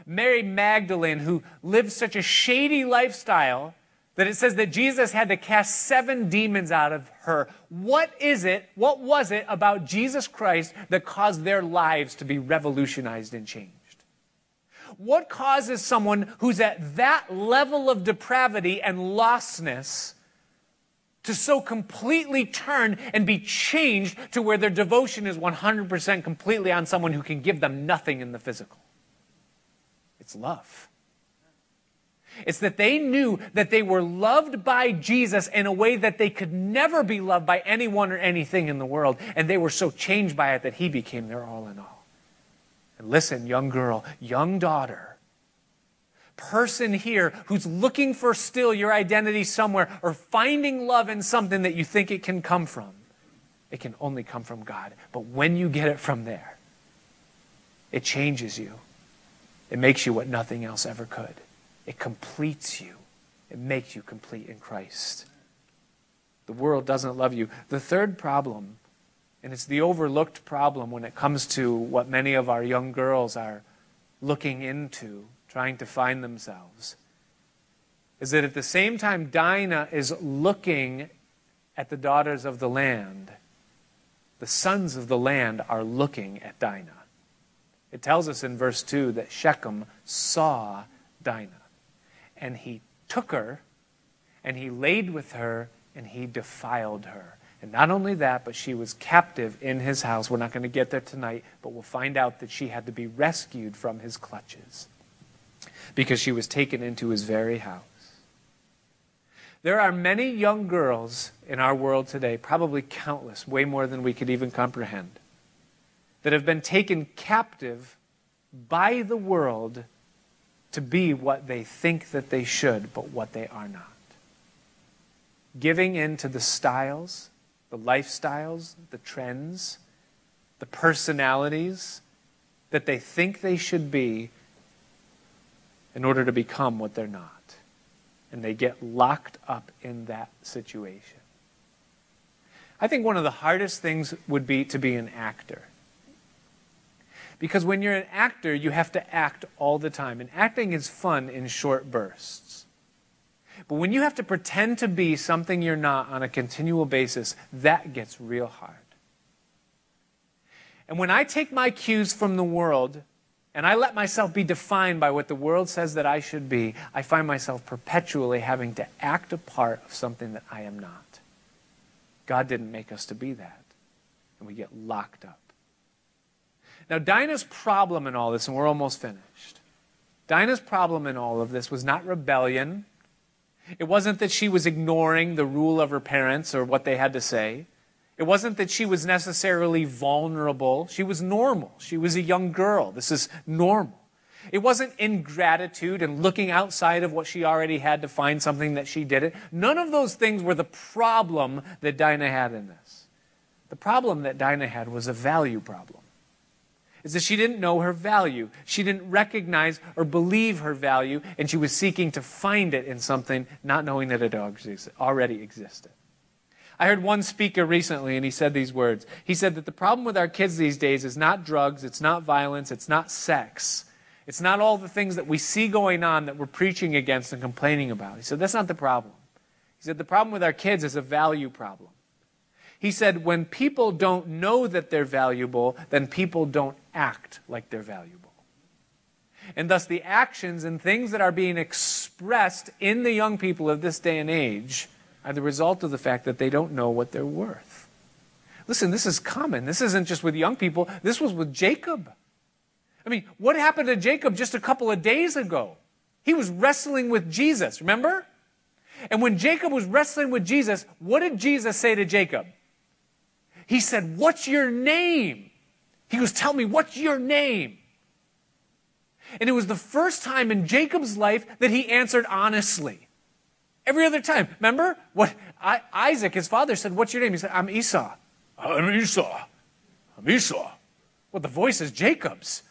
Mary Magdalene, who lived such a shady lifestyle that it says that Jesus had to cast seven demons out of her. What is it, what was it about Jesus Christ that caused their lives to be revolutionized and changed? What causes someone who's at that level of depravity and lostness to so completely turn and be changed to where their devotion is 100% completely on someone who can give them nothing in the physical. It's love. It's that they knew that they were loved by Jesus in a way that they could never be loved by anyone or anything in the world. And they were so changed by it that he became their all in all. And listen, young girl, young daughter, person here who's looking for still your identity somewhere or finding love in something that you think it can come from, it can only come from God. But when you get it from there, it changes you. It makes you what nothing else ever could. It completes you. It makes you complete in Christ. The world doesn't love you. The third problem, and it's the overlooked problem when it comes to what many of our young girls are looking into, trying to find themselves, is that at the same time Dinah is looking at the daughters of the land, the sons of the land are looking at Dinah. It tells us in verse 2 that Shechem saw Dinah, and he took her, and he laid with her, and he defiled her. And not only that, but she was captive in his house. We're not going to get there tonight, but we'll find out that she had to be rescued from his clutches because she was taken into his very house. There are many young girls in our world today, probably countless, way more than we could even comprehend, that have been taken captive by the world to be what they think that they should, but what they are not. Giving in to the styles, the lifestyles, the trends, the personalities that they think they should be in order to become what they're not. And they get locked up in that situation. I think one of the hardest things would be to be an actor. Because when you're an actor, you have to act all the time. And acting is fun in short bursts. But when you have to pretend to be something you're not on a continual basis, that gets real hard. And when I take my cues from the world, and I let myself be defined by what the world says that I should be, I find myself perpetually having to act a part of something that I am not. God didn't make us to be that. And we get locked up. Now, Dinah's problem in all this, and we're almost finished. Dinah's problem in all of this was not rebellion. It wasn't that she was ignoring the rule of her parents or what they had to say. It wasn't that she was necessarily vulnerable. She was normal. She was a young girl. This is normal. It wasn't ingratitude and looking outside of what she already had to find something that she didn't. None of those things were the problem that Dinah had in this. The problem that Dinah had was a value problem. Is that she didn't know her value. She didn't recognize or believe her value, and she was seeking to find it in something, not knowing that it already existed. I heard one speaker recently, and he said these words. He said that the problem with our kids these days is not drugs, it's not violence, it's not sex. It's not all the things that we see going on that we're preaching against and complaining about. He said, that's not the problem. He said, the problem with our kids is a value problem. He said, when people don't know that they're valuable, then people don't act like they're valuable. And thus, the actions and things that are being expressed in the young people of this day and age are the result of the fact that they don't know what they're worth. Listen, this is common. This isn't just with young people, this was with Jacob. I mean, what happened to Jacob just a couple of days ago? He was wrestling with Jesus, remember? And when Jacob was wrestling with Jesus, what did Jesus say to Jacob? He said, What's your name? He goes, Tell me, what's your name? And it was the first time in Jacob's life that he answered honestly. Every other time, remember what I, Isaac, his father, said, "What's your name?" He said, "I'm Esau." I'm Esau. I'm Esau. Well, the voice is Jacob's.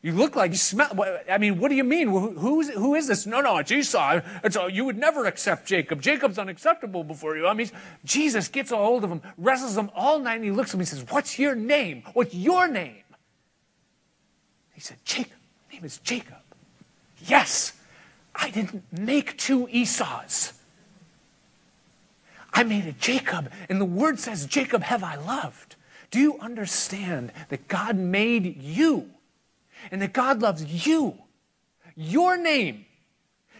You look like you smell. I mean, what do you mean? Who, who is this? No, no, it's Esau. It's a, you would never accept Jacob. Jacob's unacceptable before you. I mean, Jesus gets a hold of him, wrestles him all night, and he looks at him and says, What's your name? What's your name? He said, Jacob. My name is Jacob. Yes, I didn't make two Esau's. I made a Jacob, and the word says, Jacob have I loved. Do you understand that God made you? and that God loves you, your name.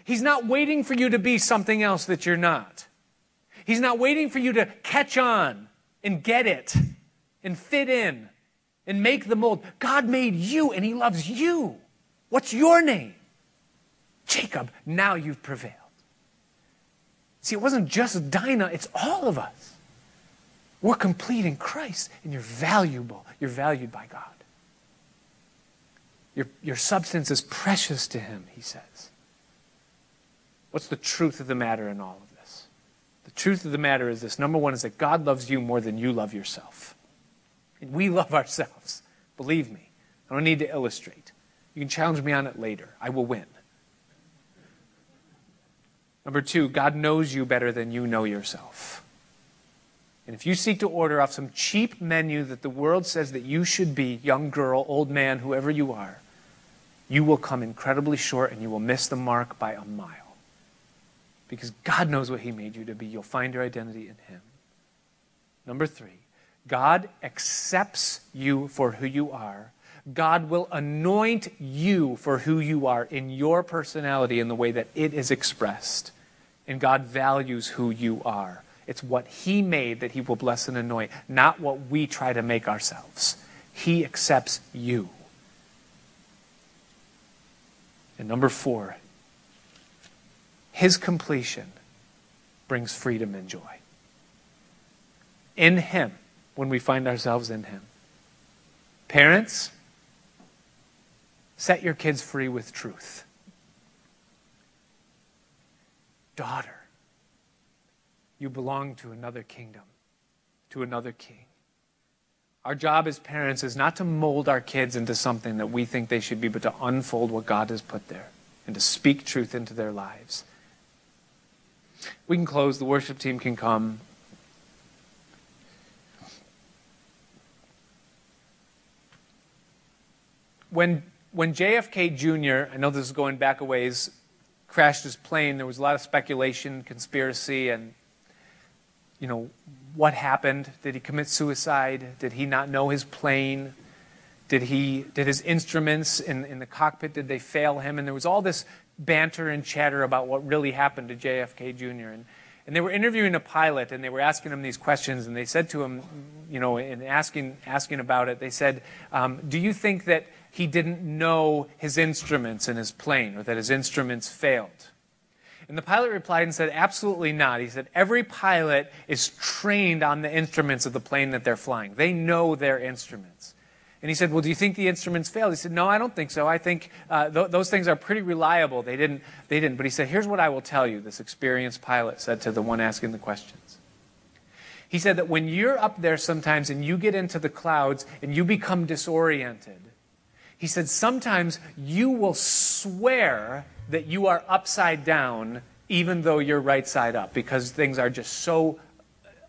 He's not waiting for you to be something else that you're not. He's not waiting for you to catch on and get it and fit in and make the mold. God made you and He loves you. What's your name? Jacob, now you've prevailed. See, it wasn't just Dinah, it's all of us. We're complete in Christ, and you're valuable. You're valued by God. Your, your substance is precious to him, he says. What's the truth of the matter in all of this? The truth of the matter is this number one is that God loves you more than you love yourself. And we love ourselves. Believe me. I don't need to illustrate. You can challenge me on it later. I will win. Number two, God knows you better than you know yourself. And if you seek to order off some cheap menu that the world says that you should be, young girl, old man, whoever you are, you will come incredibly short and you will miss the mark by a mile. Because God knows what He made you to be. You'll find your identity in Him. Number three, God accepts you for who you are. God will anoint you for who you are in your personality in the way that it is expressed. And God values who you are. It's what He made that He will bless and anoint, not what we try to make ourselves. He accepts you. And number four, his completion brings freedom and joy. In him, when we find ourselves in him. Parents, set your kids free with truth. Daughter, you belong to another kingdom, to another king. Our job as parents is not to mold our kids into something that we think they should be, but to unfold what God has put there and to speak truth into their lives. We can close, the worship team can come. When, when JFK Jr., I know this is going back a ways, crashed his plane, there was a lot of speculation, conspiracy, and you know, what happened? Did he commit suicide? Did he not know his plane? Did, he, did his instruments in, in the cockpit, did they fail him? And there was all this banter and chatter about what really happened to JFK Jr. And, and they were interviewing a pilot and they were asking him these questions and they said to him, you know, in asking, asking about it, they said, um, do you think that he didn't know his instruments in his plane or that his instruments failed? And the pilot replied and said, Absolutely not. He said, Every pilot is trained on the instruments of the plane that they're flying, they know their instruments. And he said, Well, do you think the instruments failed? He said, No, I don't think so. I think uh, th- those things are pretty reliable. They didn't, they didn't. But he said, Here's what I will tell you, this experienced pilot said to the one asking the questions. He said that when you're up there sometimes and you get into the clouds and you become disoriented, he said, sometimes you will swear that you are upside down even though you're right side up because things are just so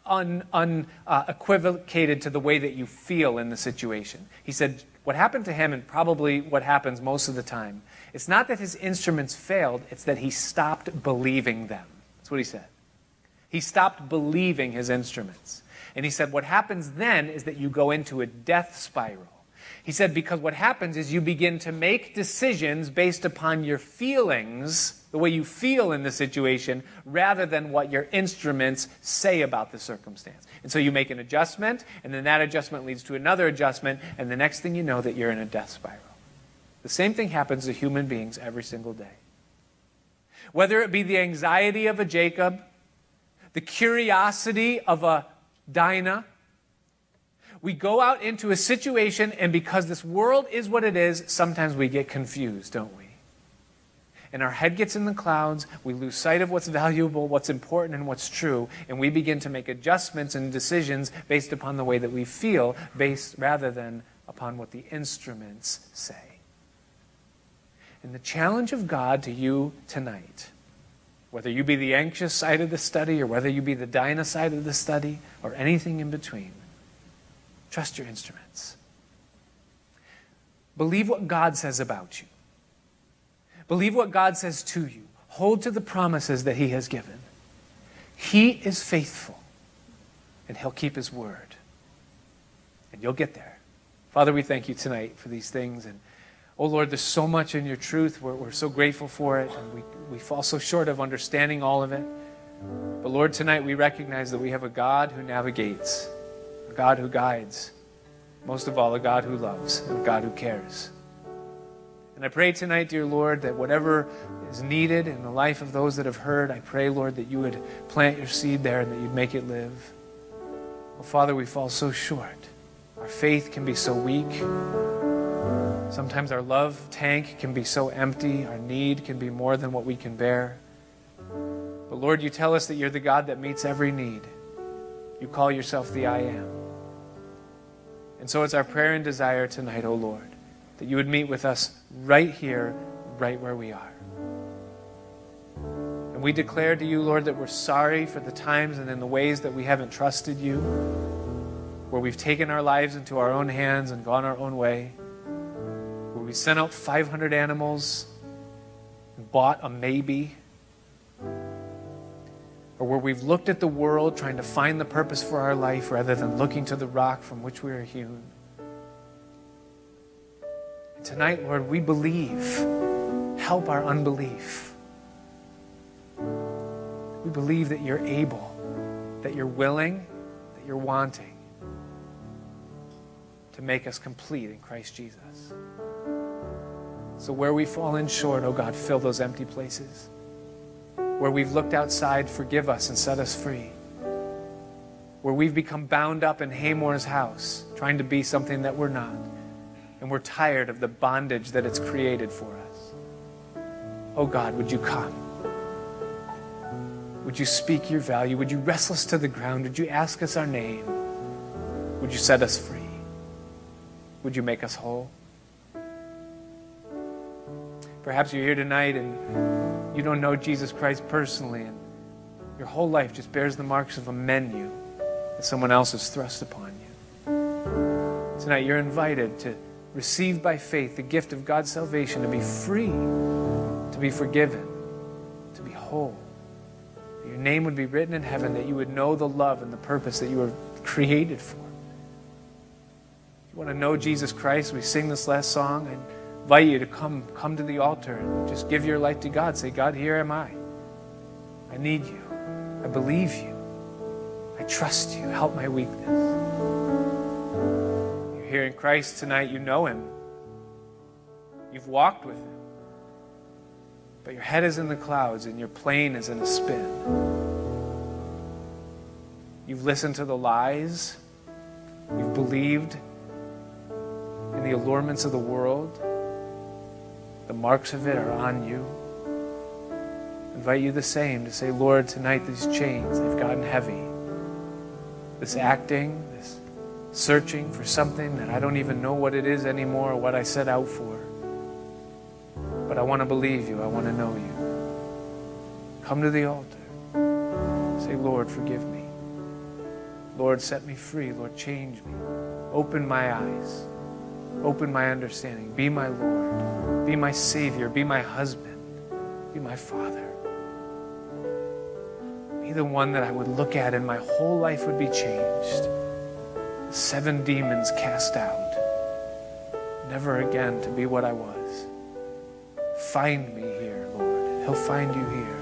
unequivocated un, uh, to the way that you feel in the situation. He said, What happened to him, and probably what happens most of the time, it's not that his instruments failed, it's that he stopped believing them. That's what he said. He stopped believing his instruments. And he said, What happens then is that you go into a death spiral. He said, Because what happens is you begin to make decisions based upon your feelings the way you feel in the situation, rather than what your instruments say about the circumstance. And so you make an adjustment, and then that adjustment leads to another adjustment, and the next thing you know that you're in a death spiral. The same thing happens to human beings every single day. Whether it be the anxiety of a Jacob, the curiosity of a Dinah, we go out into a situation, and because this world is what it is, sometimes we get confused, don't we? and our head gets in the clouds, we lose sight of what's valuable, what's important, and what's true, and we begin to make adjustments and decisions based upon the way that we feel, based rather than upon what the instruments say. And the challenge of God to you tonight, whether you be the anxious side of the study or whether you be the Dinah side of the study or anything in between, trust your instruments. Believe what God says about you. Believe what God says to you. Hold to the promises that He has given. He is faithful, and He'll keep His word. And you'll get there. Father, we thank you tonight for these things. And oh Lord, there's so much in your truth. We're, we're so grateful for it. And we, we fall so short of understanding all of it. But Lord, tonight we recognize that we have a God who navigates, God who guides, most of all, a God who loves, and a God who cares. And I pray tonight, dear Lord, that whatever is needed in the life of those that have heard, I pray, Lord, that you would plant your seed there and that you'd make it live. Oh, Father, we fall so short. Our faith can be so weak. Sometimes our love tank can be so empty. Our need can be more than what we can bear. But Lord, you tell us that you're the God that meets every need. You call yourself the I am. And so it's our prayer and desire tonight, O oh Lord that you would meet with us right here, right where we are. And we declare to you, Lord, that we're sorry for the times and in the ways that we haven't trusted you, where we've taken our lives into our own hands and gone our own way, where we sent out 500 animals and bought a maybe, or where we've looked at the world trying to find the purpose for our life rather than looking to the rock from which we are hewn. Tonight, Lord, we believe. Help our unbelief. We believe that you're able, that you're willing, that you're wanting to make us complete in Christ Jesus. So, where we've fallen short, oh God, fill those empty places. Where we've looked outside, forgive us and set us free. Where we've become bound up in Hamor's house, trying to be something that we're not and we're tired of the bondage that it's created for us. Oh God, would you come? Would you speak your value? Would you wrestle us to the ground? Would you ask us our name? Would you set us free? Would you make us whole? Perhaps you're here tonight and you don't know Jesus Christ personally, and your whole life just bears the marks of a menu that someone else has thrust upon you. Tonight, you're invited to receive by faith the gift of God's salvation, to be free, to be forgiven, to be whole. Your name would be written in heaven, that you would know the love and the purpose that you were created for. If you want to know Jesus Christ, we sing this last song. I invite you to come, come to the altar and just give your life to God. Say, God, here am I. I need you. I believe you. I trust you. Help my weakness You're here in Christ tonight, you know Him. You've walked with Him. but your head is in the clouds and your plane is in a spin. You've listened to the lies. You've believed in the allurements of the world. The marks of it are on you. I invite you the same to say, Lord, tonight these chains, they've gotten heavy. This acting, this searching for something that I don't even know what it is anymore or what I set out for. But I want to believe you. I want to know you. Come to the altar. Say, Lord, forgive me. Lord, set me free. Lord, change me. Open my eyes. Open my understanding. Be my Lord. Be my Savior. Be my husband. Be my Father. Be the one that I would look at and my whole life would be changed. Seven demons cast out. Never again to be what I was. Find me here, Lord. He'll find you here.